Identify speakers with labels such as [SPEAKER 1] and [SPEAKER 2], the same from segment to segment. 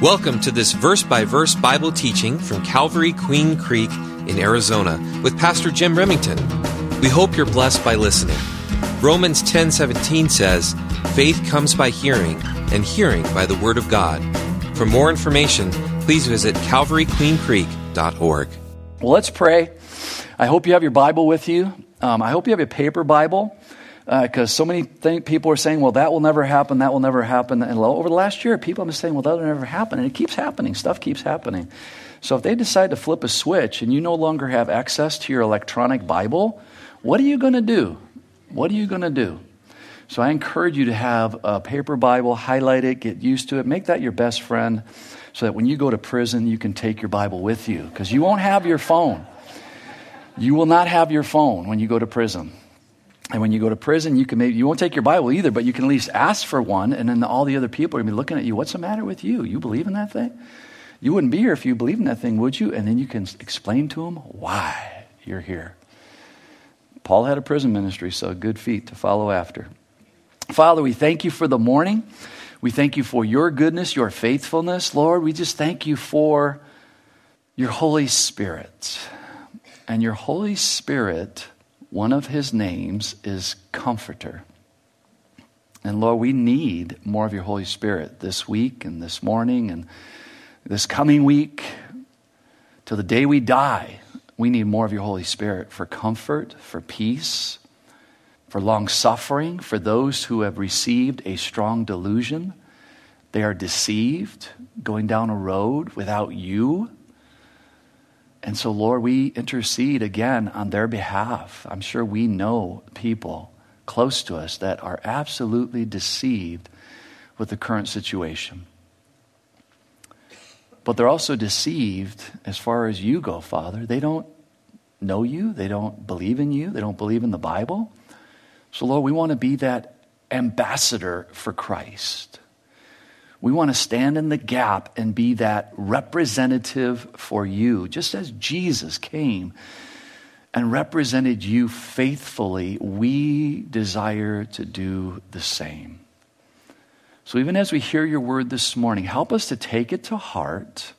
[SPEAKER 1] Welcome to this verse by verse Bible teaching from Calvary Queen Creek in Arizona with Pastor Jim Remington. We hope you're blessed by listening. Romans 10:17 says, "Faith comes by hearing, and hearing by the word of God." For more information, please visit calvaryqueencreek.org.
[SPEAKER 2] Well, let's pray. I hope you have your Bible with you. Um, I hope you have a paper Bible because uh, so many people are saying, well, that will never happen, that will never happen. And over the last year, people have been saying, well, that will never happen. And it keeps happening. Stuff keeps happening. So if they decide to flip a switch and you no longer have access to your electronic Bible, what are you going to do? What are you going to do? So I encourage you to have a paper Bible, highlight it, get used to it, make that your best friend so that when you go to prison, you can take your Bible with you because you won't have your phone. You will not have your phone when you go to prison. And when you go to prison, you can maybe you won't take your Bible either, but you can at least ask for one, and then all the other people are gonna be looking at you. What's the matter with you? You believe in that thing? You wouldn't be here if you believed in that thing, would you? And then you can explain to them why you're here. Paul had a prison ministry, so good feet to follow after. Father, we thank you for the morning. We thank you for your goodness, your faithfulness. Lord, we just thank you for your Holy Spirit. And your Holy Spirit one of his names is Comforter. And Lord, we need more of your Holy Spirit this week and this morning and this coming week till the day we die. We need more of your Holy Spirit for comfort, for peace, for long suffering, for those who have received a strong delusion. They are deceived, going down a road without you. And so, Lord, we intercede again on their behalf. I'm sure we know people close to us that are absolutely deceived with the current situation. But they're also deceived as far as you go, Father. They don't know you, they don't believe in you, they don't believe in the Bible. So, Lord, we want to be that ambassador for Christ. We want to stand in the gap and be that representative for you, just as Jesus came and represented you faithfully. We desire to do the same. So, even as we hear your word this morning, help us to take it to heart,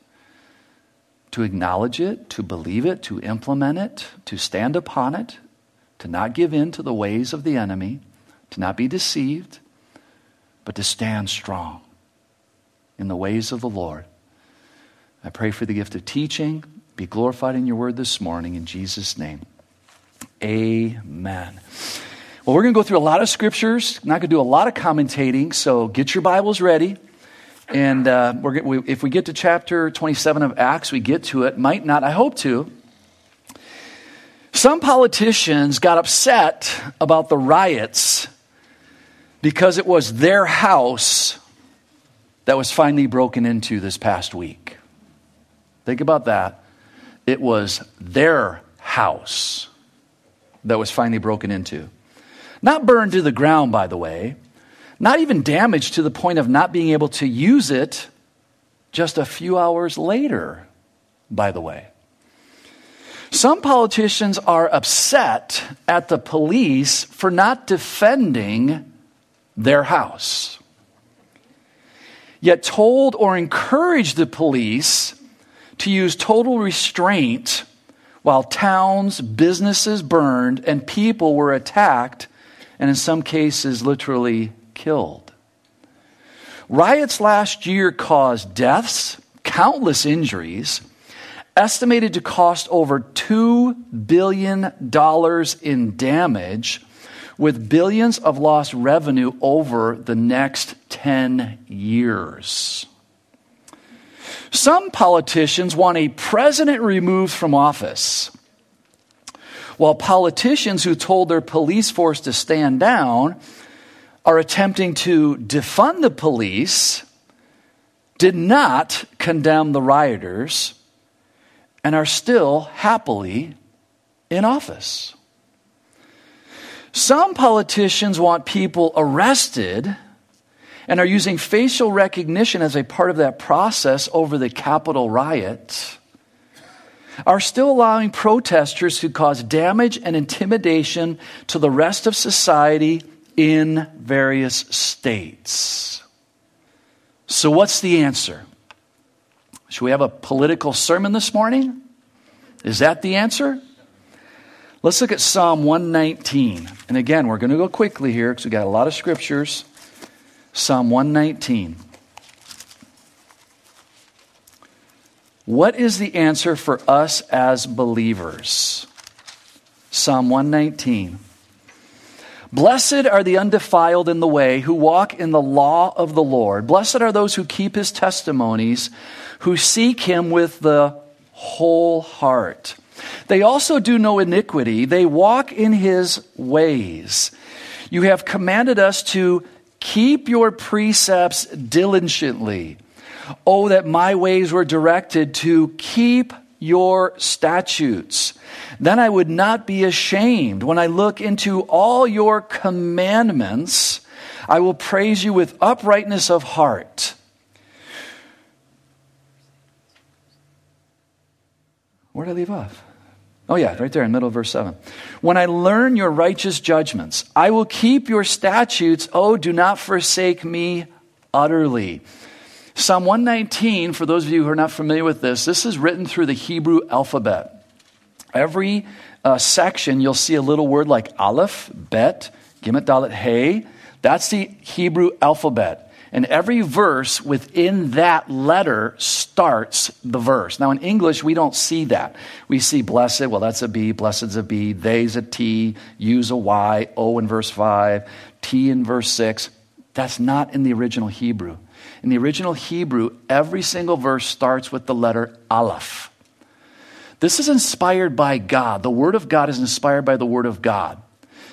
[SPEAKER 2] to acknowledge it, to believe it, to implement it, to stand upon it, to not give in to the ways of the enemy, to not be deceived, but to stand strong in the ways of the Lord. I pray for the gift of teaching. Be glorified in your word this morning in Jesus' name. Amen. Well, we're going to go through a lot of scriptures. not going to do a lot of commentating, so get your Bibles ready. And uh, we, if we get to chapter 27 of Acts, we get to it. Might not, I hope to. Some politicians got upset about the riots because it was their house that was finally broken into this past week. Think about that. It was their house that was finally broken into. Not burned to the ground, by the way, not even damaged to the point of not being able to use it just a few hours later, by the way. Some politicians are upset at the police for not defending their house yet told or encouraged the police to use total restraint while towns, businesses burned, and people were attacked, and in some cases, literally killed. Riots last year caused deaths, countless injuries, estimated to cost over $2 billion in damage with billions of lost revenue over the next 10 years. Some politicians want a president removed from office, while politicians who told their police force to stand down are attempting to defund the police, did not condemn the rioters, and are still happily in office. Some politicians want people arrested and are using facial recognition as a part of that process over the Capitol riot, are still allowing protesters who cause damage and intimidation to the rest of society in various states. So, what's the answer? Should we have a political sermon this morning? Is that the answer? Let's look at Psalm 119. And again, we're going to go quickly here because we got a lot of scriptures. Psalm 119. What is the answer for us as believers? Psalm 119. Blessed are the undefiled in the way who walk in the law of the Lord. Blessed are those who keep his testimonies, who seek him with the whole heart. They also do no iniquity, they walk in his ways. You have commanded us to keep your precepts diligently. Oh, that my ways were directed to keep your statutes. Then I would not be ashamed. When I look into all your commandments, I will praise you with uprightness of heart. Where did I leave off? Oh, yeah, right there in middle of verse 7. When I learn your righteous judgments, I will keep your statutes. Oh, do not forsake me utterly. Psalm 119, for those of you who are not familiar with this, this is written through the Hebrew alphabet. Every uh, section, you'll see a little word like Aleph, Bet, Gimel, Dalet, Hey. That's the Hebrew alphabet. And every verse within that letter starts the verse. Now, in English, we don't see that. We see blessed, well, that's a B, blessed's a B, they's a T, you's a Y, O in verse 5, T in verse 6. That's not in the original Hebrew. In the original Hebrew, every single verse starts with the letter Aleph. This is inspired by God. The Word of God is inspired by the Word of God.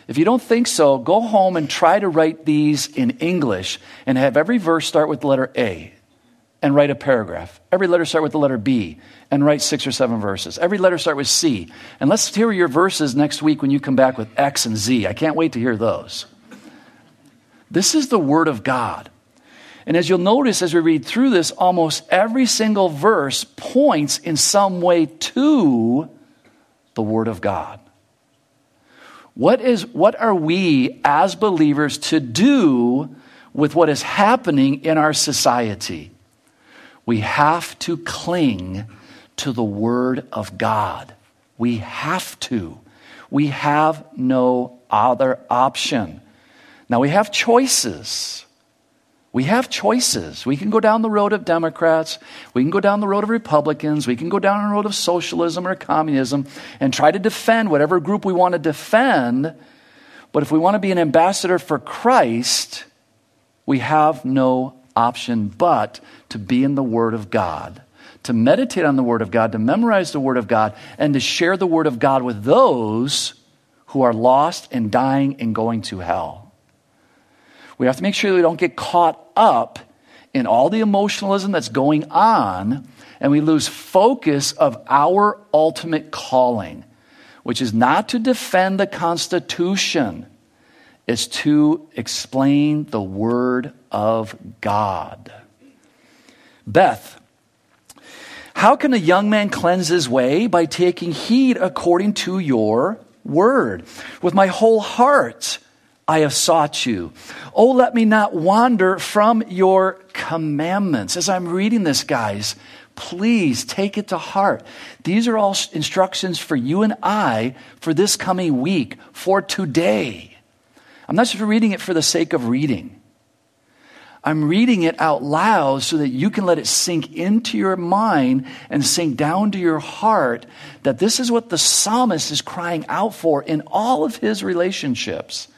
[SPEAKER 2] If you don't think so, go home and try to write these in English and have every verse start with the letter A and write a paragraph. Every letter start with the letter B and write six or seven verses. Every letter start with C. And let's hear your verses next week when you come back with X and Z. I can't wait to hear those. This is the Word of God. And as you'll notice as we read through this, almost every single verse points in some way to the Word of God. What, is, what are we as believers to do with what is happening in our society? We have to cling to the Word of God. We have to. We have no other option. Now, we have choices. We have choices. We can go down the road of Democrats. We can go down the road of Republicans. We can go down the road of socialism or communism and try to defend whatever group we want to defend. But if we want to be an ambassador for Christ, we have no option but to be in the Word of God, to meditate on the Word of God, to memorize the Word of God, and to share the Word of God with those who are lost and dying and going to hell. We have to make sure that we don't get caught up in all the emotionalism that's going on and we lose focus of our ultimate calling, which is not to defend the Constitution, it's to explain the Word of God. Beth, how can a young man cleanse his way? By taking heed according to your word. With my whole heart I have sought you. Oh, let me not wander from your commandments. As I'm reading this, guys, please take it to heart. These are all instructions for you and I for this coming week, for today. I'm not just reading it for the sake of reading. I'm reading it out loud so that you can let it sink into your mind and sink down to your heart that this is what the psalmist is crying out for in all of his relationships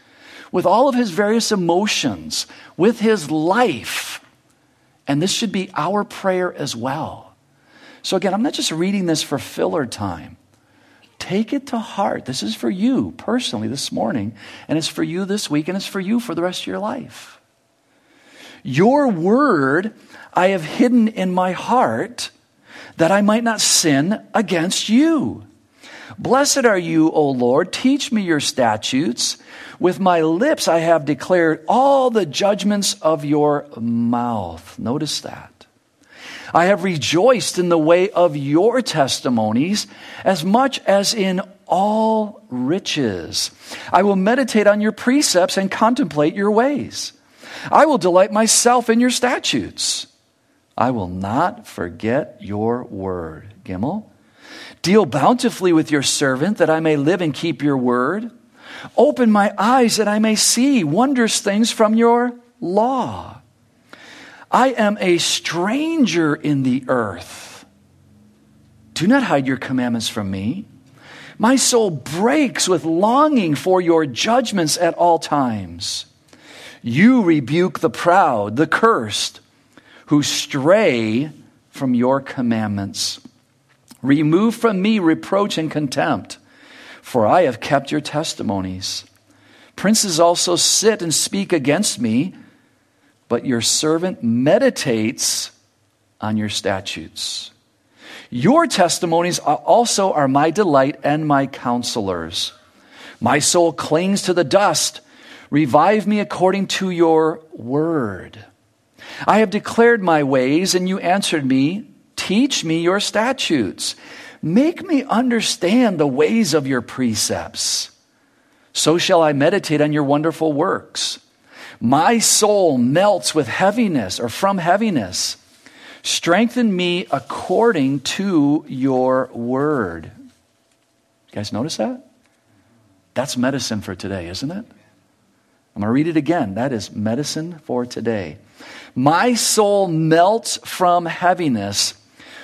[SPEAKER 2] with all of his various emotions, with his life. And this should be our prayer as well. So, again, I'm not just reading this for filler time. Take it to heart. This is for you personally this morning, and it's for you this week, and it's for you for the rest of your life. Your word I have hidden in my heart that I might not sin against you. Blessed are you, O Lord. Teach me your statutes. With my lips I have declared all the judgments of your mouth. Notice that. I have rejoiced in the way of your testimonies as much as in all riches. I will meditate on your precepts and contemplate your ways. I will delight myself in your statutes. I will not forget your word. Gimel. Deal bountifully with your servant that I may live and keep your word. Open my eyes that I may see wondrous things from your law. I am a stranger in the earth. Do not hide your commandments from me. My soul breaks with longing for your judgments at all times. You rebuke the proud, the cursed, who stray from your commandments. Remove from me reproach and contempt, for I have kept your testimonies. Princes also sit and speak against me, but your servant meditates on your statutes. Your testimonies also are my delight and my counselors. My soul clings to the dust. Revive me according to your word. I have declared my ways, and you answered me. Teach me your statutes. Make me understand the ways of your precepts. So shall I meditate on your wonderful works. My soul melts with heaviness or from heaviness. Strengthen me according to your word. You guys notice that? That's medicine for today, isn't it? I'm going to read it again. That is medicine for today. My soul melts from heaviness.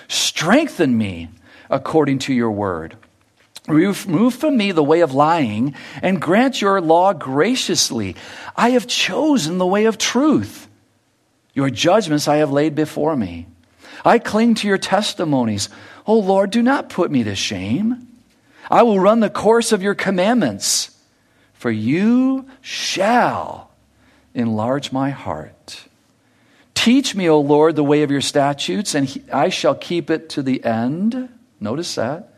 [SPEAKER 2] Strengthen me according to your word. Remove from me the way of lying and grant your law graciously. I have chosen the way of truth. Your judgments I have laid before me. I cling to your testimonies. O oh Lord, do not put me to shame. I will run the course of your commandments, for you shall enlarge my heart. Teach me, O Lord, the way of your statutes, and I shall keep it to the end. Notice that.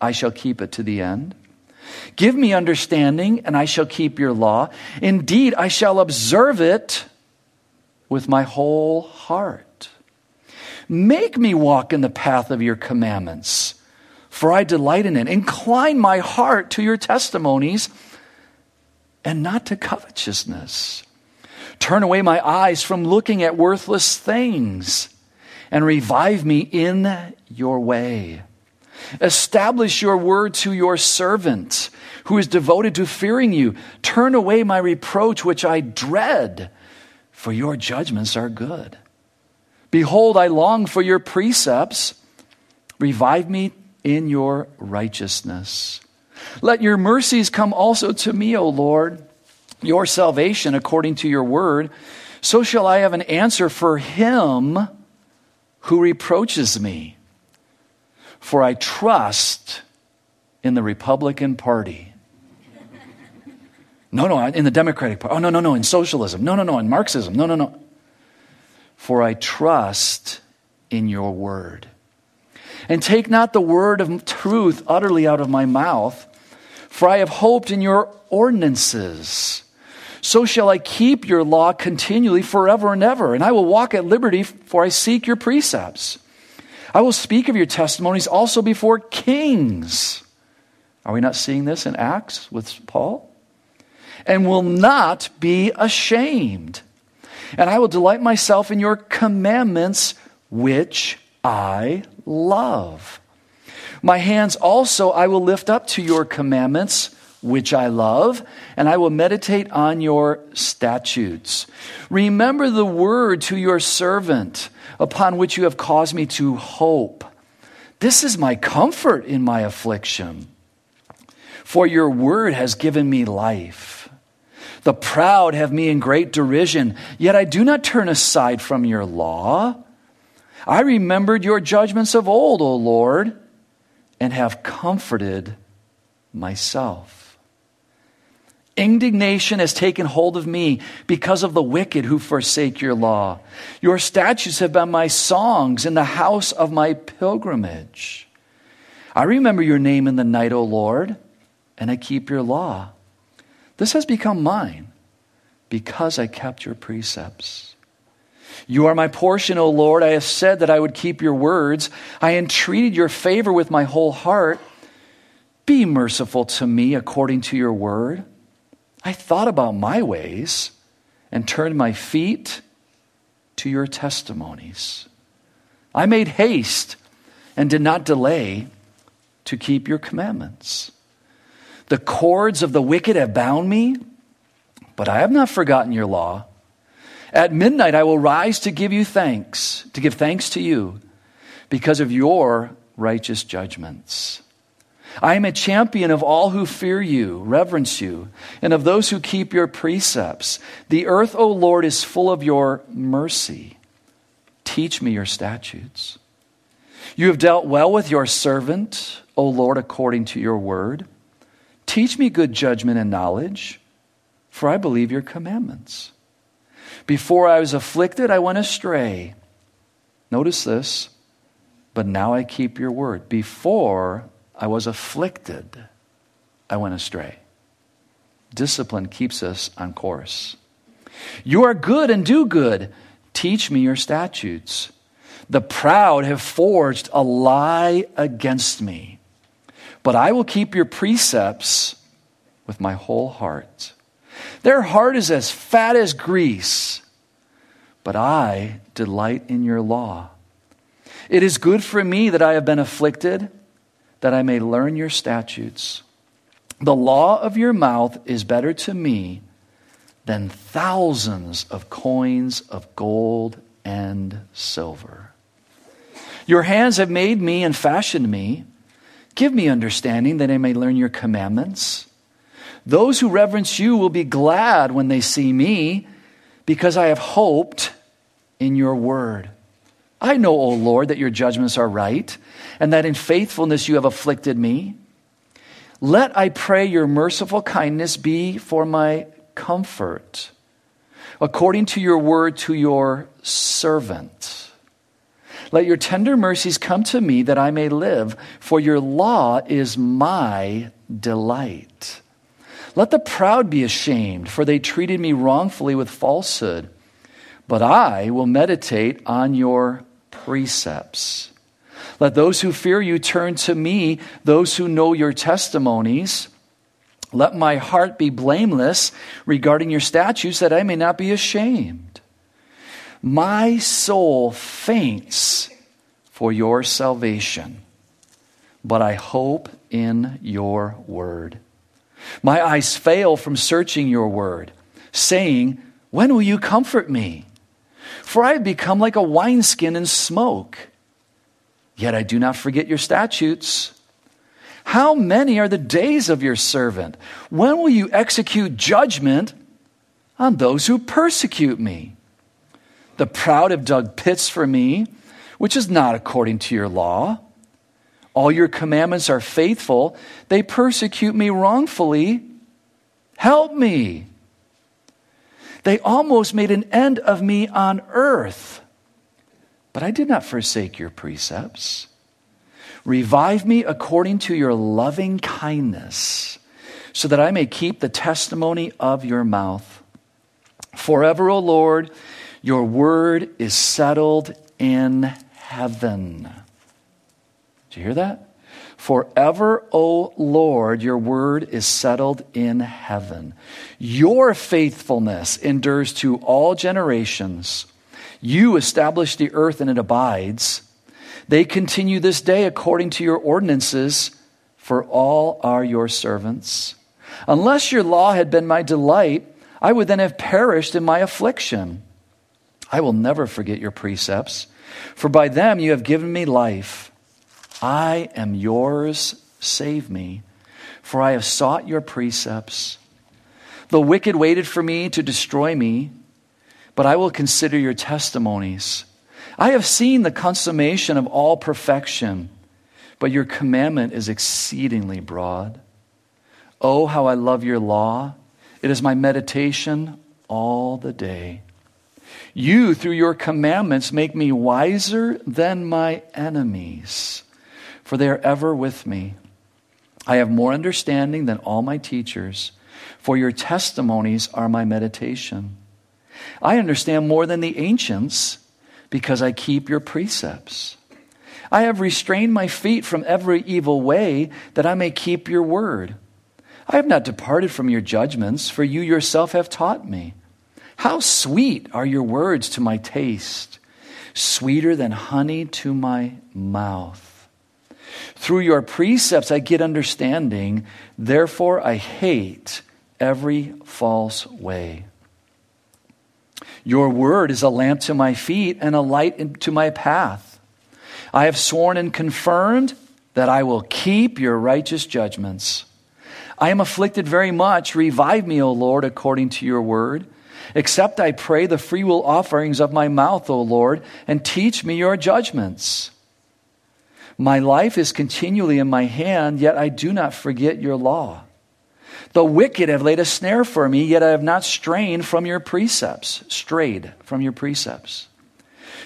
[SPEAKER 2] I shall keep it to the end. Give me understanding, and I shall keep your law. Indeed, I shall observe it with my whole heart. Make me walk in the path of your commandments, for I delight in it. Incline my heart to your testimonies and not to covetousness. Turn away my eyes from looking at worthless things and revive me in your way. Establish your word to your servant who is devoted to fearing you. Turn away my reproach, which I dread, for your judgments are good. Behold, I long for your precepts. Revive me in your righteousness. Let your mercies come also to me, O Lord, your salvation according to your word. So shall I have an answer for him who reproaches me for I trust in the Republican Party. No, no, in the Democratic Party. Oh, no, no, no, in socialism. No, no, no, in Marxism. No, no, no. For I trust in your word. And take not the word of truth utterly out of my mouth, for I have hoped in your ordinances. So shall I keep your law continually forever and ever, and I will walk at liberty, for I seek your precepts. I will speak of your testimonies also before kings. Are we not seeing this in Acts with Paul? And will not be ashamed. And I will delight myself in your commandments, which I love. My hands also I will lift up to your commandments, which I love, and I will meditate on your statutes. Remember the word to your servant upon which you have caused me to hope. This is my comfort in my affliction. For your word has given me life. The proud have me in great derision, yet I do not turn aside from your law. I remembered your judgments of old, O Lord, and have comforted myself. Indignation has taken hold of me because of the wicked who forsake your law. Your statutes have been my songs in the house of my pilgrimage. I remember your name in the night, O Lord, and I keep your law. This has become mine because I kept your precepts. You are my portion, O Lord. I have said that I would keep your words. I entreated your favor with my whole heart. Be merciful to me according to your word. I thought about my ways and turned my feet to your testimonies. I made haste and did not delay to keep your commandments. The cords of the wicked have bound me, but I have not forgotten your law. At midnight I will rise to give you thanks, to give thanks to you, because of your righteous judgments. I am a champion of all who fear you, reverence you, and of those who keep your precepts. The earth, O Lord, is full of your mercy. Teach me your statutes. You have dealt well with your servant, O Lord, according to your word. Teach me good judgment and knowledge, for I believe your commandments. Before I was afflicted, I went astray. Notice this, but now I keep your word. Before I was afflicted, I went astray. Discipline keeps us on course. You are good and do good. Teach me your statutes. The proud have forged a lie against me, but I will keep your precepts with my whole heart. Their heart is as fat as grease, but I delight in your law. It is good for me that I have been afflicted that I may learn your statutes. The law of your mouth is better to me than thousands of coins of gold and silver. Your hands have made me and fashioned me. Give me understanding that I may learn your commandments. Those who reverence you will be glad when they see me, because I have hoped in your word. I know, O Lord, that your judgments are right, and that in faithfulness you have afflicted me. Let, I pray, your merciful kindness be for my comfort, according to your word to your servant. Let your tender mercies come to me that I may live, for your law is my delight. Let the proud be ashamed, for they treated me wrongfully with falsehood. But I will meditate on your precepts. Let those who fear you turn to me, those who know your testimonies. Let my heart be blameless regarding your statutes, that I may not be ashamed. My soul faints for your salvation, but I hope in your word. My eyes fail from searching your word, saying, When will you comfort me? For I have become like a wineskin in smoke. Yet I do not forget your statutes. How many are the days of your servant? When will you execute judgment on those who persecute me? The proud have dug pits for me, which is not according to your law. All your commandments are faithful. They persecute me wrongfully. Help me. They almost made an end of me on earth. But I did not forsake your precepts. Revive me according to your loving kindness, so that I may keep the testimony of your mouth. Forever, O Lord, your word is settled in heaven. Did you hear that? Forever, O Lord, your word is settled in heaven. Your faithfulness endures to all generations. You establish the earth and it abides. They continue this day according to your ordinances, for all are your servants. Unless your law had been my delight, I would then have perished in my affliction. I will never forget your precepts, for by them you have given me life. I am yours, save me, for I have sought your precepts. The wicked waited for me to destroy me, but I will consider your testimonies. I have seen the consummation of all perfection, but your commandment is exceedingly broad. Oh, how I love your law! It is my meditation all the day. You, through your commandments, make me wiser than my enemies for they are ever with me. I have more understanding than all my teachers, for your testimonies are my meditation. I understand more than the ancients because I keep your precepts. I have restrained my feet from every evil way that I may keep your word. I have not departed from your judgments, for you yourself have taught me. How sweet are your words to my taste! sweeter than honey to my mouth. Through your precepts I get understanding, therefore I hate every false way. Your word is a lamp to my feet and a light to my path. I have sworn and confirmed that I will keep your righteous judgments. I am afflicted very much. Revive me, O Lord, according to your word. Accept, I pray, the freewill offerings of my mouth, O Lord, and teach me your judgments. My life is continually in my hand, yet I do not forget your law. The wicked have laid a snare for me, yet I have not strained from your precepts, strayed from your precepts.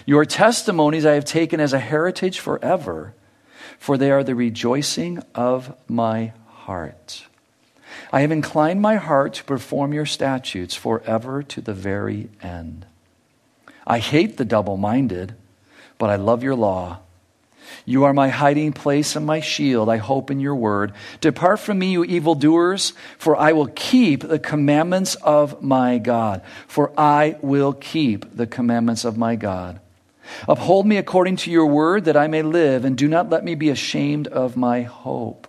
[SPEAKER 2] Your testimonies I have taken as a heritage forever, for they are the rejoicing of my heart. I have inclined my heart to perform your statutes forever to the very end. I hate the double minded, but I love your law. You are my hiding place and my shield. I hope in your word. Depart from me, you evildoers, for I will keep the commandments of my God. For I will keep the commandments of my God. Uphold me according to your word that I may live, and do not let me be ashamed of my hope.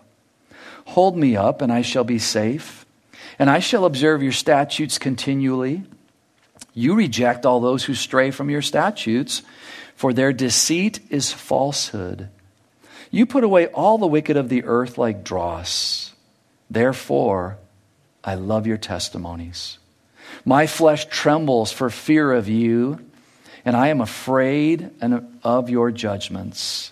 [SPEAKER 2] Hold me up, and I shall be safe, and I shall observe your statutes continually. You reject all those who stray from your statutes for their deceit is falsehood. You put away all the wicked of the earth like dross. Therefore, I love your testimonies. My flesh trembles for fear of you, and I am afraid of your judgments.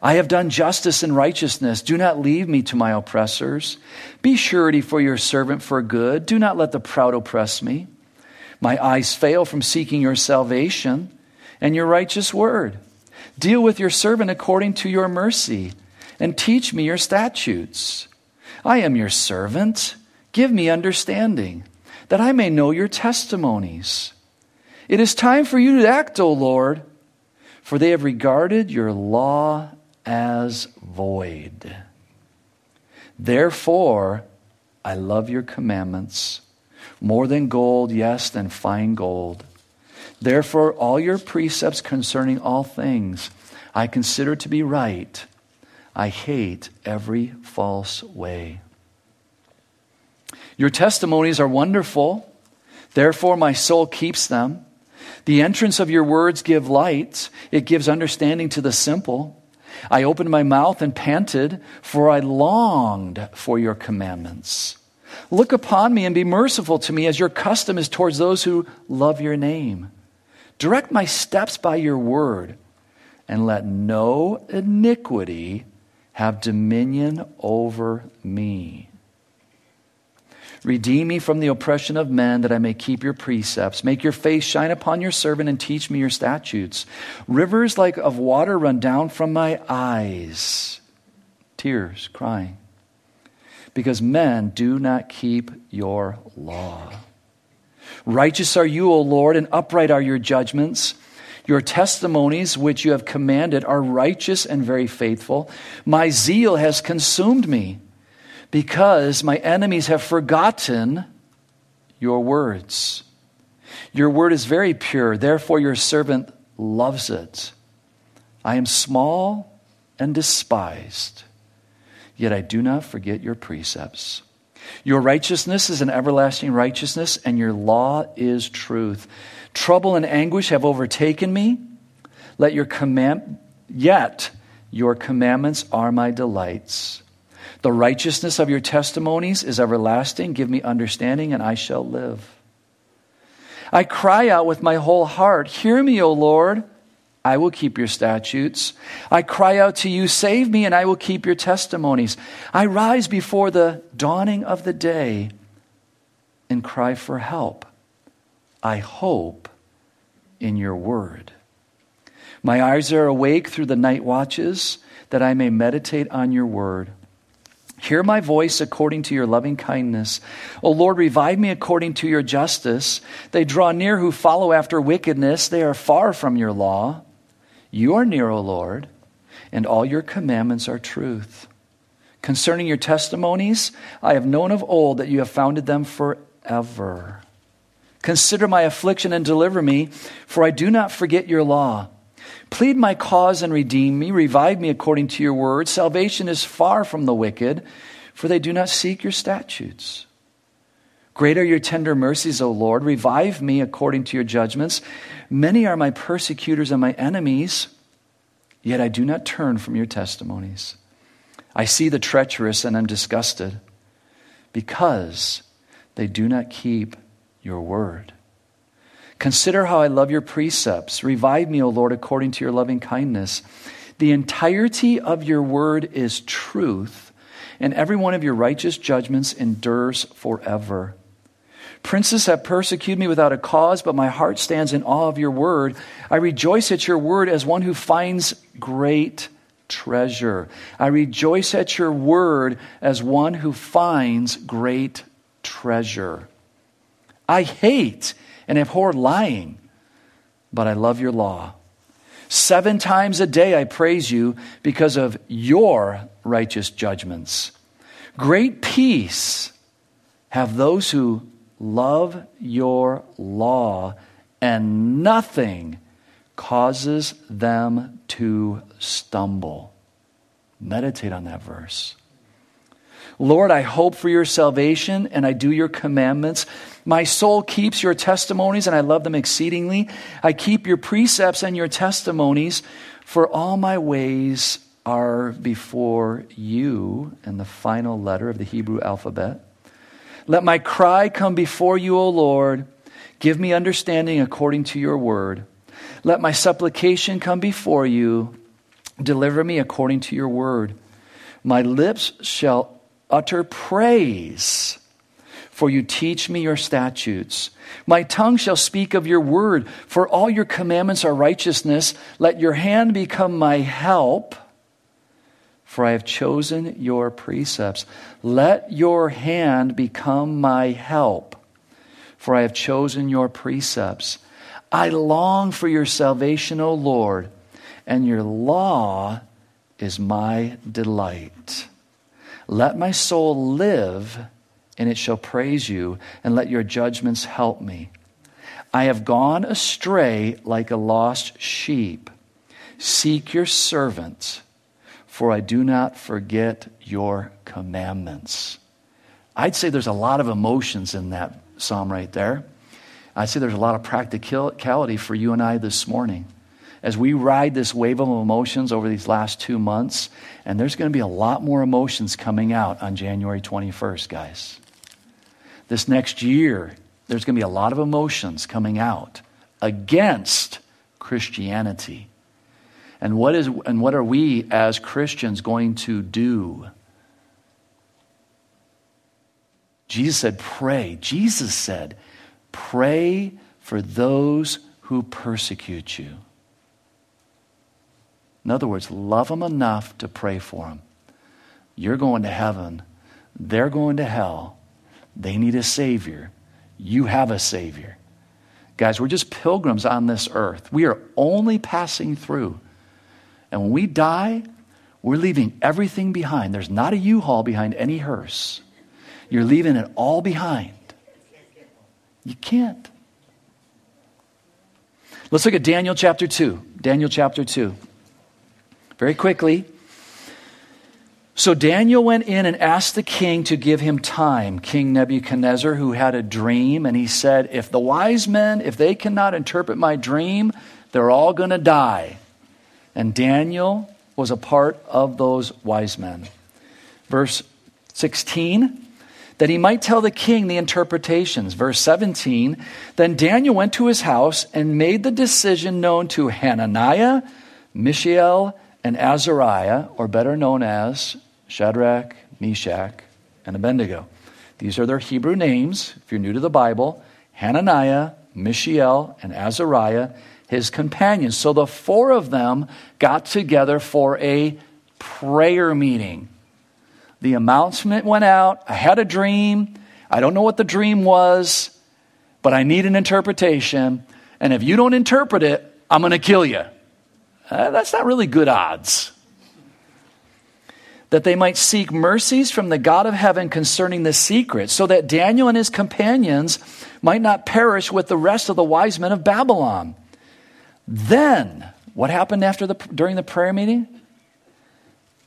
[SPEAKER 2] I have done justice and righteousness. Do not leave me to my oppressors. Be surety for your servant for good. Do not let the proud oppress me. My eyes fail from seeking your salvation and your righteous word. Deal with your servant according to your mercy, and teach me your statutes. I am your servant. Give me understanding, that I may know your testimonies. It is time for you to act, O Lord, for they have regarded your law as void. Therefore, I love your commandments more than gold, yes, than fine gold. Therefore, all your precepts concerning all things I consider to be right. I hate every false way. Your testimonies are wonderful. Therefore, my soul keeps them. The entrance of your words give light. It gives understanding to the simple. I opened my mouth and panted, for I longed for your commandments. Look upon me and be merciful to me, as your custom is towards those who love your name. Direct my steps by your word, and let no iniquity have dominion over me. Redeem me from the oppression of men, that I may keep your precepts. Make your face shine upon your servant, and teach me your statutes. Rivers like of water run down from my eyes. Tears, crying. Because men do not keep your law. Righteous are you, O Lord, and upright are your judgments. Your testimonies, which you have commanded, are righteous and very faithful. My zeal has consumed me because my enemies have forgotten your words. Your word is very pure, therefore, your servant loves it. I am small and despised, yet I do not forget your precepts. Your righteousness is an everlasting righteousness, and your law is truth. Trouble and anguish have overtaken me. Let your command, yet your commandments are my delights. The righteousness of your testimonies is everlasting. Give me understanding, and I shall live. I cry out with my whole heart, Hear me, O Lord. I will keep your statutes. I cry out to you, save me, and I will keep your testimonies. I rise before the dawning of the day and cry for help. I hope in your word. My eyes are awake through the night watches that I may meditate on your word. Hear my voice according to your loving kindness. O Lord, revive me according to your justice. They draw near who follow after wickedness. They are far from your law. You are near, O Lord, and all your commandments are truth. Concerning your testimonies, I have known of old that you have founded them forever. Consider my affliction and deliver me, for I do not forget your law. Plead my cause and redeem me. Revive me according to your word. Salvation is far from the wicked, for they do not seek your statutes. Great are your tender mercies, O Lord. Revive me according to your judgments. Many are my persecutors and my enemies, yet I do not turn from your testimonies. I see the treacherous and am disgusted because they do not keep your word. Consider how I love your precepts. Revive me, O Lord, according to your loving kindness. The entirety of your word is truth, and every one of your righteous judgments endures forever. Princes have persecuted me without a cause, but my heart stands in awe of your word. I rejoice at your word as one who finds great treasure. I rejoice at your word as one who finds great treasure. I hate and abhor lying, but I love your law. Seven times a day I praise you because of your righteous judgments. Great peace have those who love your law, and nothing causes them to stumble. Meditate on that verse. Lord, I hope for your salvation and I do your commandments. My soul keeps your testimonies and I love them exceedingly. I keep your precepts and your testimonies, for all my ways are before you. And the final letter of the Hebrew alphabet. Let my cry come before you, O Lord. Give me understanding according to your word. Let my supplication come before you. Deliver me according to your word. My lips shall utter praise, for you teach me your statutes. My tongue shall speak of your word, for all your commandments are righteousness. Let your hand become my help for I have chosen your precepts. Let your hand become my help, for I have chosen your precepts. I long for your salvation, O Lord, and your law is my delight. Let my soul live, and it shall praise you, and let your judgments help me. I have gone astray like a lost sheep. Seek your servant for I do not forget your commandments. I'd say there's a lot of emotions in that psalm right there. I'd say there's a lot of practicality for you and I this morning. As we ride this wave of emotions over these last two months, and there's going to be a lot more emotions coming out on January 21st, guys. This next year, there's going to be a lot of emotions coming out against Christianity. And what, is, and what are we as Christians going to do? Jesus said, Pray. Jesus said, Pray for those who persecute you. In other words, love them enough to pray for them. You're going to heaven, they're going to hell. They need a Savior. You have a Savior. Guys, we're just pilgrims on this earth. We are only passing through. And when we die, we're leaving everything behind. There's not a U haul behind any hearse. You're leaving it all behind. You can't. Let's look at Daniel chapter 2. Daniel chapter 2. Very quickly. So Daniel went in and asked the king to give him time, King Nebuchadnezzar, who had a dream, and he said, If the wise men, if they cannot interpret my dream, they're all going to die. And Daniel was a part of those wise men. Verse 16, that he might tell the king the interpretations. Verse 17, then Daniel went to his house and made the decision known to Hananiah, Mishael, and Azariah, or better known as Shadrach, Meshach, and Abednego. These are their Hebrew names, if you're new to the Bible Hananiah, Mishael, and Azariah his companions. So the four of them got together for a prayer meeting. The announcement went out. I had a dream. I don't know what the dream was, but I need an interpretation. And if you don't interpret it, I'm going to kill you. Uh, that's not really good odds. That they might seek mercies from the God of heaven concerning the secret, so that Daniel and his companions might not perish with the rest of the wise men of Babylon. Then What happened after the, during the prayer meeting?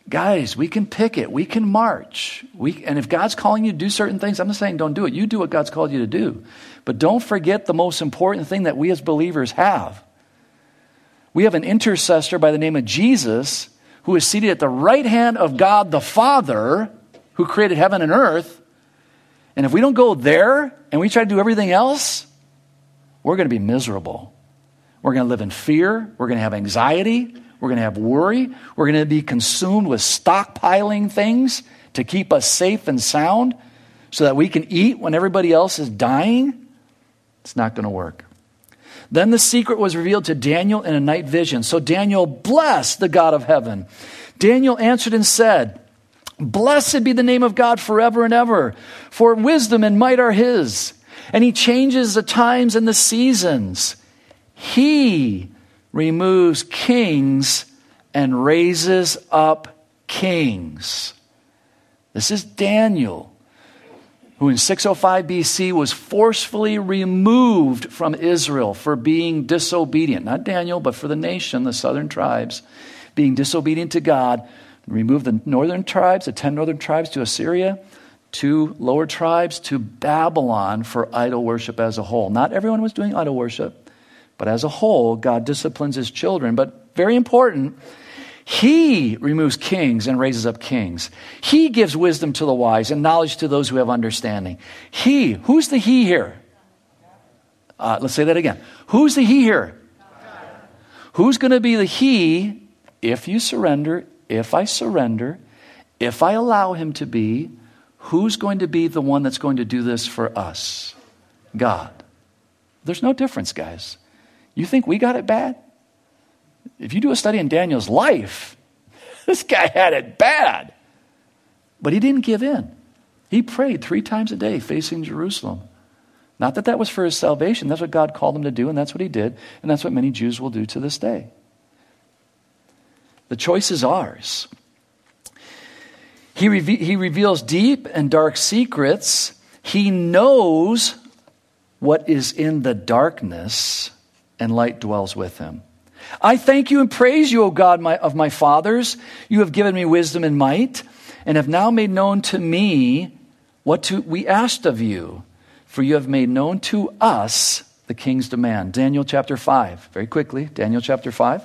[SPEAKER 2] Guys, we can pick it. We can march. We, and if God's calling you to do certain things, I'm not saying don't do it. You do what God's called you to do. But don't forget the most important thing that we as believers have. We have an intercessor by the name of Jesus who is seated at the right hand of God the Father who created heaven and earth. And if we don't go there and we try to do everything else, we're going to be miserable. We're going to live in fear. We're going to have anxiety. We're going to have worry. We're going to be consumed with stockpiling things to keep us safe and sound so that we can eat when everybody else is dying. It's not going to work. Then the secret was revealed to Daniel in a night vision. So Daniel blessed the God of heaven. Daniel answered and said, Blessed be the name of God forever and ever, for wisdom and might are his. And he changes the times and the seasons. He removes kings and raises up kings. This is Daniel, who in 605 BC was forcefully removed from Israel for being disobedient. Not Daniel, but for the nation, the southern tribes, being disobedient to God. Removed the northern tribes, the 10 northern tribes to Assyria, two lower tribes to Babylon for idol worship as a whole. Not everyone was doing idol worship. But as a whole, God disciplines his children. But very important, he removes kings and raises up kings. He gives wisdom to the wise and knowledge to those who have understanding. He, who's the he here? Uh, let's say that again. Who's the he here? Who's going to be the he if you surrender, if I surrender, if I allow him to be? Who's going to be the one that's going to do this for us? God. There's no difference, guys. You think we got it bad? If you do a study in Daniel's life, this guy had it bad. But he didn't give in. He prayed three times a day facing Jerusalem. Not that that was for his salvation. That's what God called him to do, and that's what he did, and that's what many Jews will do to this day. The choice is ours. He, reve- he reveals deep and dark secrets. He knows what is in the darkness and light dwells with him. I thank you and praise you, O God my, of my fathers. You have given me wisdom and might, and have now made known to me what to, we asked of you, for you have made known to us the king's demand. Daniel chapter 5. Very quickly, Daniel chapter 5.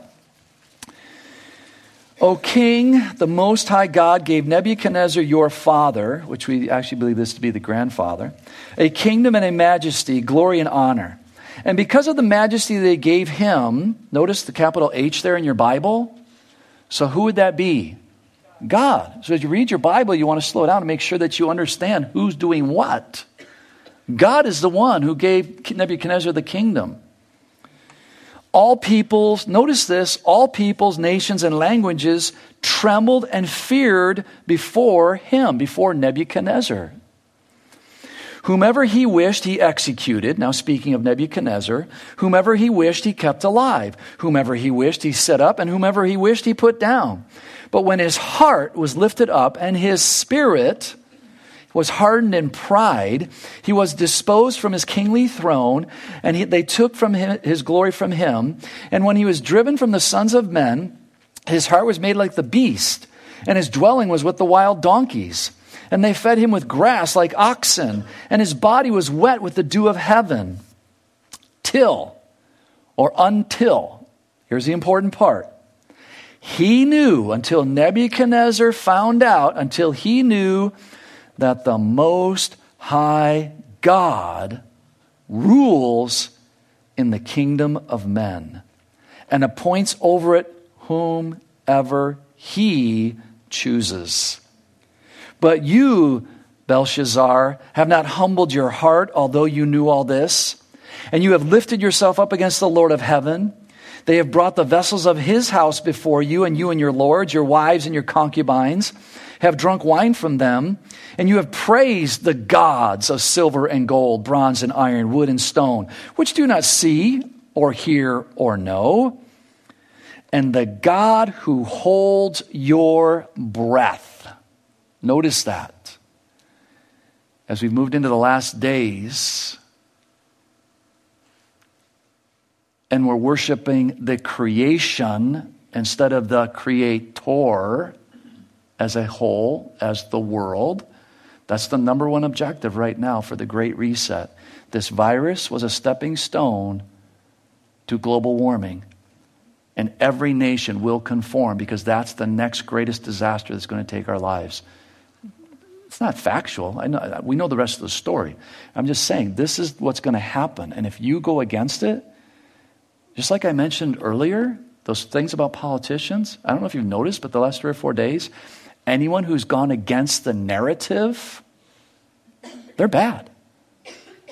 [SPEAKER 2] O king, the most high God gave Nebuchadnezzar your father, which we actually believe this to be the grandfather, a kingdom and a majesty, glory and honor. And because of the majesty they gave him, notice the capital H there in your Bible. So who would that be? God. So as you read your Bible, you want to slow down and make sure that you understand who's doing what. God is the one who gave Nebuchadnezzar the kingdom. All peoples, notice this, all peoples, nations, and languages trembled and feared before him, before Nebuchadnezzar. Whomever he wished, he executed. Now, speaking of Nebuchadnezzar, whomever he wished, he kept alive. Whomever he wished, he set up, and whomever he wished, he put down. But when his heart was lifted up and his spirit was hardened in pride, he was disposed from his kingly throne, and he, they took from him his glory from him. And when he was driven from the sons of men, his heart was made like the beast, and his dwelling was with the wild donkeys and they fed him with grass like oxen, and his body was wet with the dew of heaven. Till, or until, here's the important part. He knew until Nebuchadnezzar found out, until he knew that the Most High God rules in the kingdom of men and appoints over it whomever he chooses. But you, Belshazzar, have not humbled your heart, although you knew all this. And you have lifted yourself up against the Lord of heaven. They have brought the vessels of his house before you, and you and your lords, your wives and your concubines, have drunk wine from them. And you have praised the gods of silver and gold, bronze and iron, wood and stone, which do not see or hear or know. And the God who holds your breath Notice that. As we've moved into the last days, and we're worshiping the creation instead of the creator as a whole, as the world. That's the number one objective right now for the Great Reset. This virus was a stepping stone to global warming. And every nation will conform because that's the next greatest disaster that's going to take our lives. It's not factual. I know, we know the rest of the story. I'm just saying this is what's going to happen. And if you go against it, just like I mentioned earlier, those things about politicians, I don't know if you've noticed, but the last three or four days, anyone who's gone against the narrative, they're bad.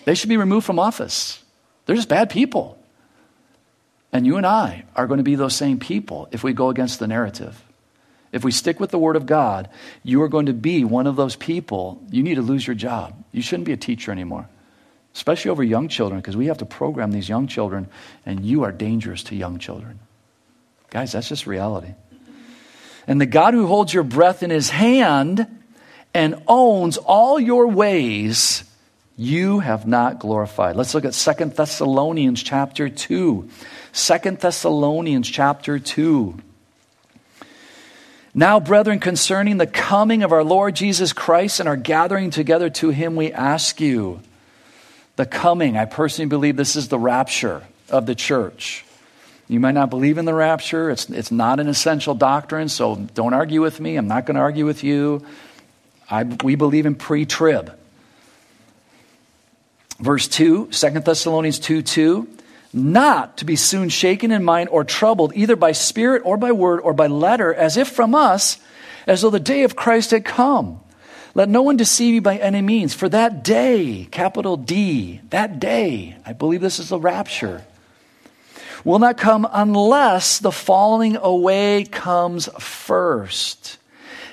[SPEAKER 2] They should be removed from office. They're just bad people. And you and I are going to be those same people if we go against the narrative. If we stick with the Word of God, you are going to be one of those people. You need to lose your job. You shouldn't be a teacher anymore, especially over young children, because we have to program these young children, and you are dangerous to young children. Guys, that's just reality. And the God who holds your breath in his hand and owns all your ways, you have not glorified. Let's look at Second Thessalonians chapter 2. Second Thessalonians chapter 2. Now, brethren, concerning the coming of our Lord Jesus Christ and our gathering together to him, we ask you. The coming, I personally believe this is the rapture of the church. You might not believe in the rapture. It's, it's not an essential doctrine, so don't argue with me. I'm not going to argue with you. I, we believe in pre trib. Verse 2, 2 Thessalonians 2 2. Not to be soon shaken in mind or troubled, either by spirit or by word or by letter, as if from us, as though the day of Christ had come. Let no one deceive you by any means, for that day, capital D, that day, I believe this is the rapture will not come unless the falling away comes first.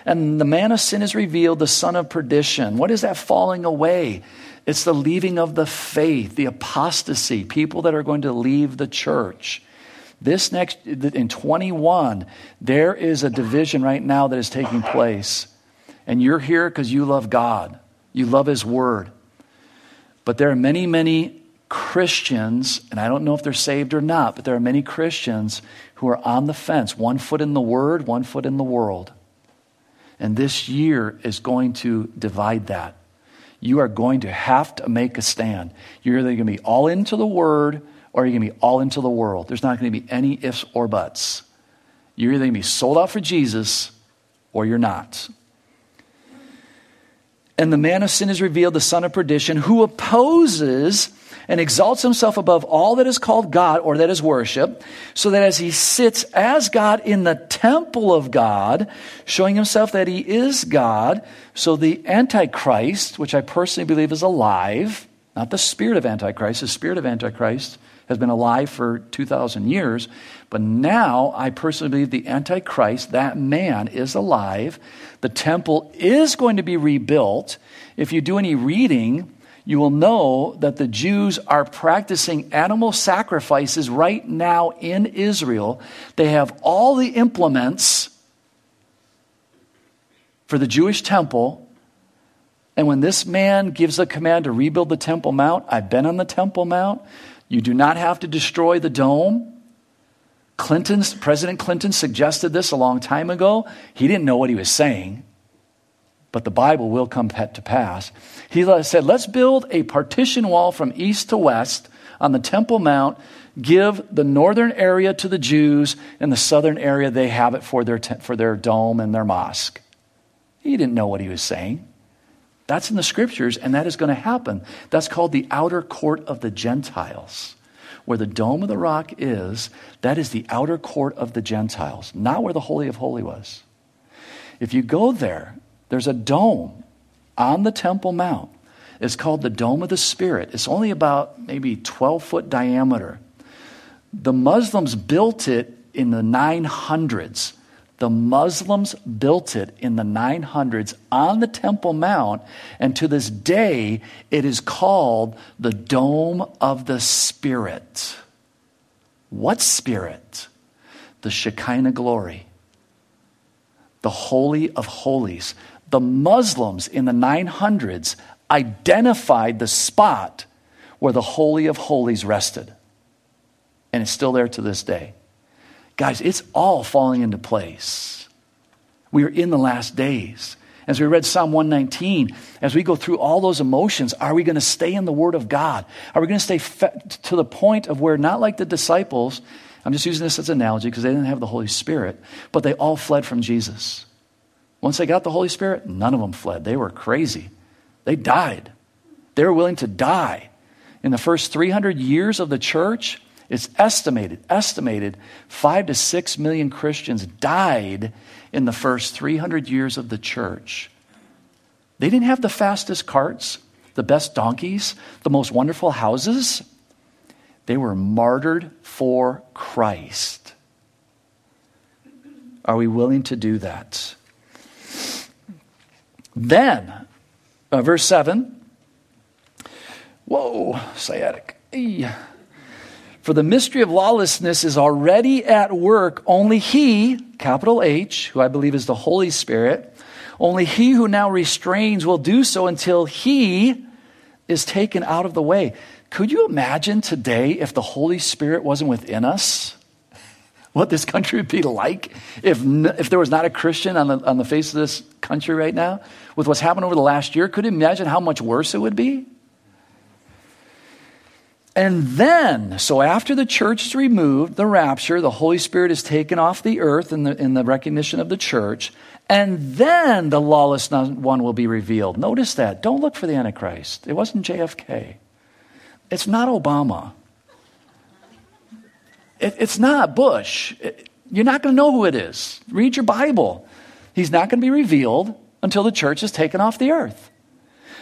[SPEAKER 2] And the man of sin is revealed, the son of perdition. What is that falling away? It's the leaving of the faith, the apostasy, people that are going to leave the church. This next, in 21, there is a division right now that is taking place. And you're here because you love God, you love His Word. But there are many, many Christians, and I don't know if they're saved or not, but there are many Christians who are on the fence, one foot in the Word, one foot in the world. And this year is going to divide that. You are going to have to make a stand. You're either going to be all into the Word or you're going to be all into the world. There's not going to be any ifs or buts. You're either going to be sold out for Jesus or you're not. And the man of sin is revealed, the son of perdition, who opposes and exalts himself above all that is called God or that is worship, so that as he sits as God in the temple of God, showing himself that he is God, so the Antichrist, which I personally believe is alive, not the spirit of Antichrist, the spirit of Antichrist has been alive for 2,000 years, but now I personally believe the Antichrist, that man, is alive. The temple is going to be rebuilt. If you do any reading, you will know that the Jews are practicing animal sacrifices right now in Israel. They have all the implements for the Jewish temple. And when this man gives a command to rebuild the Temple Mount, I've been on the Temple Mount. You do not have to destroy the dome. Clinton's, President Clinton suggested this a long time ago. He didn't know what he was saying but the Bible will come to pass. He said, Let's build a partition wall from east to west on the Temple Mount, give the northern area to the Jews, and the southern area they have it for their, for their dome and their mosque. He didn't know what he was saying. That's in the scriptures, and that is going to happen. That's called the outer court of the Gentiles. Where the dome of the rock is, that is the outer court of the Gentiles, not where the Holy of Holy was. If you go there, there's a dome on the Temple Mount. It's called the Dome of the Spirit. It's only about maybe 12 foot diameter. The Muslims built it in the 900s. The Muslims built it in the 900s on the Temple Mount, and to this day, it is called the Dome of the Spirit. What spirit? The Shekinah glory, the Holy of Holies the Muslims in the 900s identified the spot where the Holy of Holies rested. and it's still there to this day. Guys, it's all falling into place. We are in the last days. As we read Psalm 119, as we go through all those emotions, are we going to stay in the Word of God? Are we going to stay fe- to the point of where, not like the disciples, I'm just using this as an analogy because they didn't have the Holy Spirit, but they all fled from Jesus. Once they got the Holy Spirit, none of them fled. They were crazy. They died. They were willing to die. In the first 300 years of the church, it's estimated, estimated, five to six million Christians died in the first 300 years of the church. They didn't have the fastest carts, the best donkeys, the most wonderful houses. They were martyred for Christ. Are we willing to do that? Then, uh, verse 7. Whoa, sciatic. For the mystery of lawlessness is already at work. Only he, capital H, who I believe is the Holy Spirit, only he who now restrains will do so until he is taken out of the way. Could you imagine today if the Holy Spirit wasn't within us? What this country would be like if, if there was not a Christian on the, on the face of this country right now? With what's happened over the last year, could you imagine how much worse it would be? And then, so after the church is removed, the rapture, the Holy Spirit is taken off the earth in the, in the recognition of the church, and then the lawless one will be revealed. Notice that. Don't look for the Antichrist. It wasn't JFK. It's not Obama. It, it's not Bush. It, you're not going to know who it is. Read your Bible. He's not going to be revealed until the church is taken off the earth.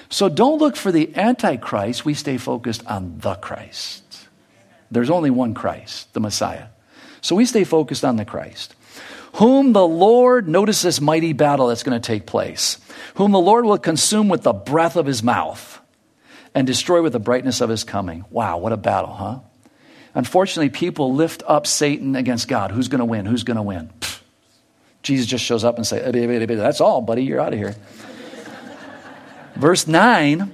[SPEAKER 2] So don't look for the Antichrist. We stay focused on the Christ. There's only one Christ, the Messiah. So we stay focused on the Christ. Whom the Lord, notice this mighty battle that's going to take place, whom the Lord will consume with the breath of his mouth and destroy with the brightness of his coming. Wow, what a battle, huh? Unfortunately, people lift up Satan against God. Who's going to win? Who's going to win? Pfft. Jesus just shows up and says, That's all, buddy, you're out of here. Verse 9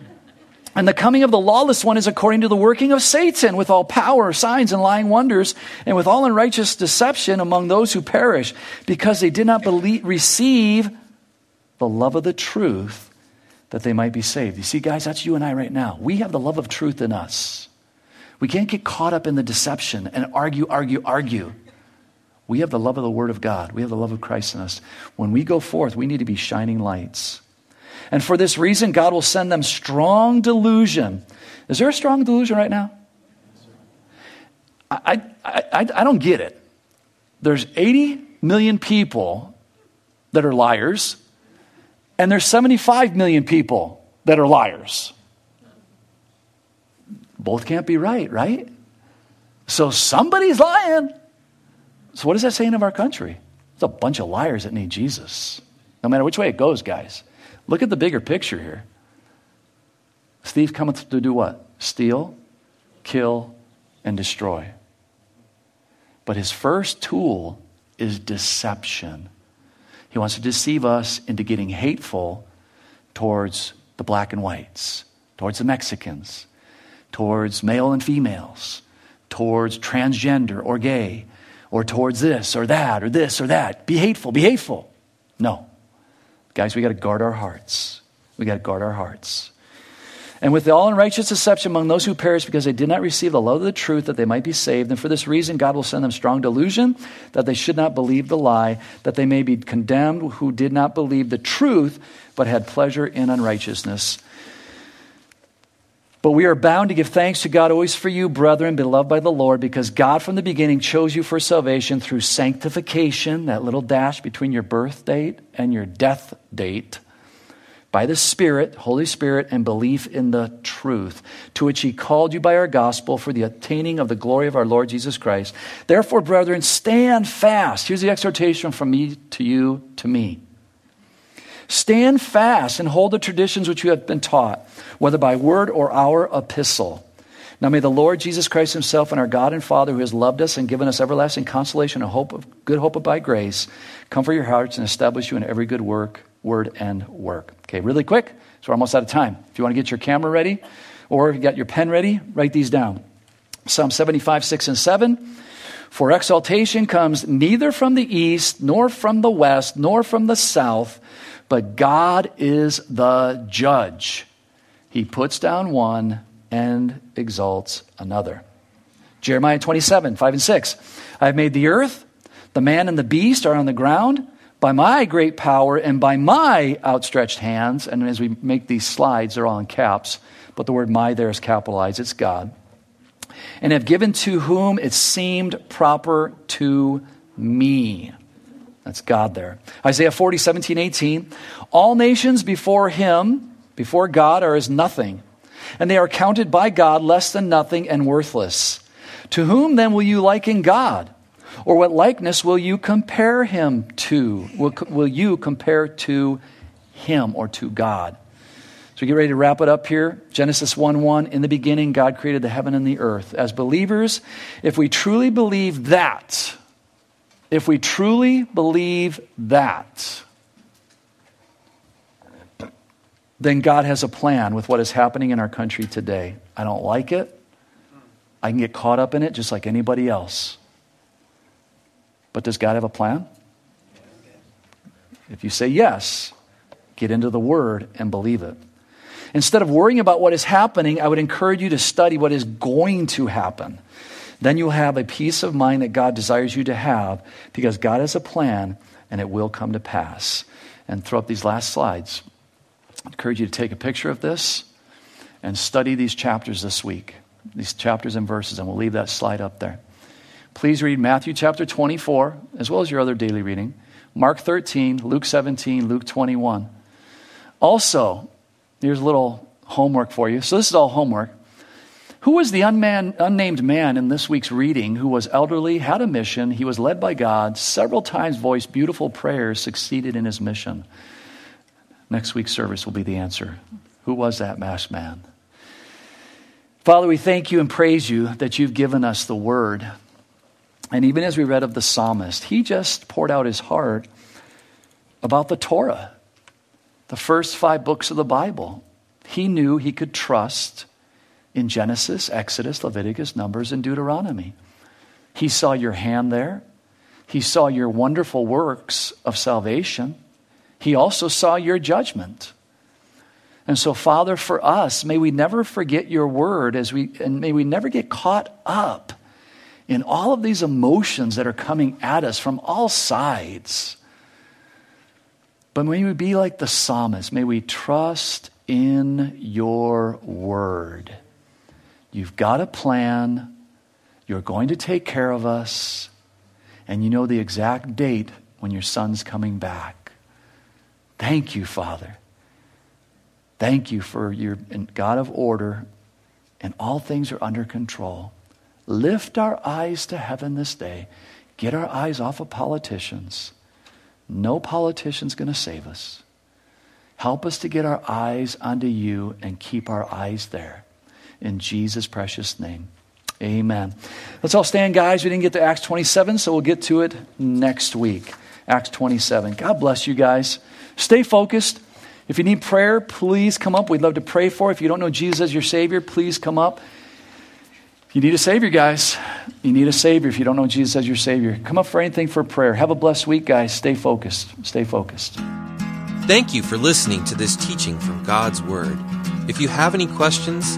[SPEAKER 2] And the coming of the lawless one is according to the working of Satan, with all power, signs, and lying wonders, and with all unrighteous deception among those who perish, because they did not believe, receive the love of the truth that they might be saved. You see, guys, that's you and I right now. We have the love of truth in us. We can't get caught up in the deception and argue, argue, argue. We have the love of the Word of God. We have the love of Christ in us. When we go forth, we need to be shining lights. And for this reason, God will send them strong delusion. Is there a strong delusion right now? I, I, I, I don't get it. There's 80 million people that are liars, and there's 75 million people that are liars. Both can't be right, right? So somebody's lying. So, what is that saying of our country? It's a bunch of liars that need Jesus. No matter which way it goes, guys. Look at the bigger picture here. Steve cometh to do what? Steal, kill, and destroy. But his first tool is deception. He wants to deceive us into getting hateful towards the black and whites, towards the Mexicans, towards male and females, towards transgender or gay, or towards this or that or this or that. Be hateful, be hateful. No. Guys, we got to guard our hearts. We got to guard our hearts. And with all unrighteous deception among those who perish because they did not receive the love of the truth that they might be saved. And for this reason, God will send them strong delusion that they should not believe the lie, that they may be condemned who did not believe the truth, but had pleasure in unrighteousness. But we are bound to give thanks to God always for you, brethren, beloved by the Lord, because God from the beginning chose you for salvation through sanctification, that little dash between your birth date and your death date, by the Spirit, Holy Spirit, and belief in the truth, to which He called you by our gospel for the attaining of the glory of our Lord Jesus Christ. Therefore, brethren, stand fast. Here's the exhortation from me to you, to me. Stand fast and hold the traditions which you have been taught, whether by word or our epistle. Now may the Lord Jesus Christ himself and our God and Father who has loved us and given us everlasting consolation and hope of good hope of by grace, comfort your hearts and establish you in every good work, word and work. Okay, really quick. So we're almost out of time. If you want to get your camera ready or if you got your pen ready, write these down. Psalm 75, 6 and 7. For exaltation comes neither from the east, nor from the west, nor from the south, but God is the judge. He puts down one and exalts another. Jeremiah 27, 5 and 6. I have made the earth, the man and the beast are on the ground by my great power and by my outstretched hands. And as we make these slides, they're all in caps, but the word my there is capitalized. It's God. And have given to whom it seemed proper to me. That's God there. Isaiah 40, 17, 18. All nations before him, before God, are as nothing, and they are counted by God less than nothing and worthless. To whom then will you liken God? Or what likeness will you compare him to? Will, will you compare to him or to God? So we get ready to wrap it up here. Genesis 1 1. In the beginning, God created the heaven and the earth. As believers, if we truly believe that, if we truly believe that, then God has a plan with what is happening in our country today. I don't like it. I can get caught up in it just like anybody else. But does God have a plan? If you say yes, get into the Word and believe it. Instead of worrying about what is happening, I would encourage you to study what is going to happen. Then you'll have a peace of mind that God desires you to have because God has a plan and it will come to pass. And throw up these last slides. I encourage you to take a picture of this and study these chapters this week, these chapters and verses, and we'll leave that slide up there. Please read Matthew chapter 24, as well as your other daily reading, Mark 13, Luke 17, Luke 21. Also, here's a little homework for you. So, this is all homework. Who was the unman, unnamed man in this week's reading who was elderly, had a mission, he was led by God, several times voiced beautiful prayers, succeeded in his mission? Next week's service will be the answer. Who was that masked man? Father, we thank you and praise you that you've given us the word. And even as we read of the psalmist, he just poured out his heart about the Torah, the first five books of the Bible. He knew he could trust in Genesis, Exodus, Leviticus, Numbers, and Deuteronomy. He saw your hand there. He saw your wonderful works of salvation. He also saw your judgment. And so, Father, for us, may we never forget your word as we, and may we never get caught up in all of these emotions that are coming at us from all sides. But may we be like the psalmist. May we trust in your word. You've got a plan. You're going to take care of us. And you know the exact date when your son's coming back. Thank you, Father. Thank you for your God of order, and all things are under control. Lift our eyes to heaven this day. Get our eyes off of politicians. No politician's going to save us. Help us to get our eyes onto you and keep our eyes there. In Jesus' precious name. Amen. Let's all stand, guys. We didn't get to Acts 27, so we'll get to it next week. Acts 27. God bless you guys. Stay focused. If you need prayer, please come up. We'd love to pray for. You. If you don't know Jesus as your Savior, please come up. You need a Savior, guys. You need a Savior if you don't know Jesus as your Savior. Come up for anything for prayer. Have a blessed week, guys. Stay focused. Stay focused.
[SPEAKER 1] Thank you for listening to this teaching from God's Word. If you have any questions,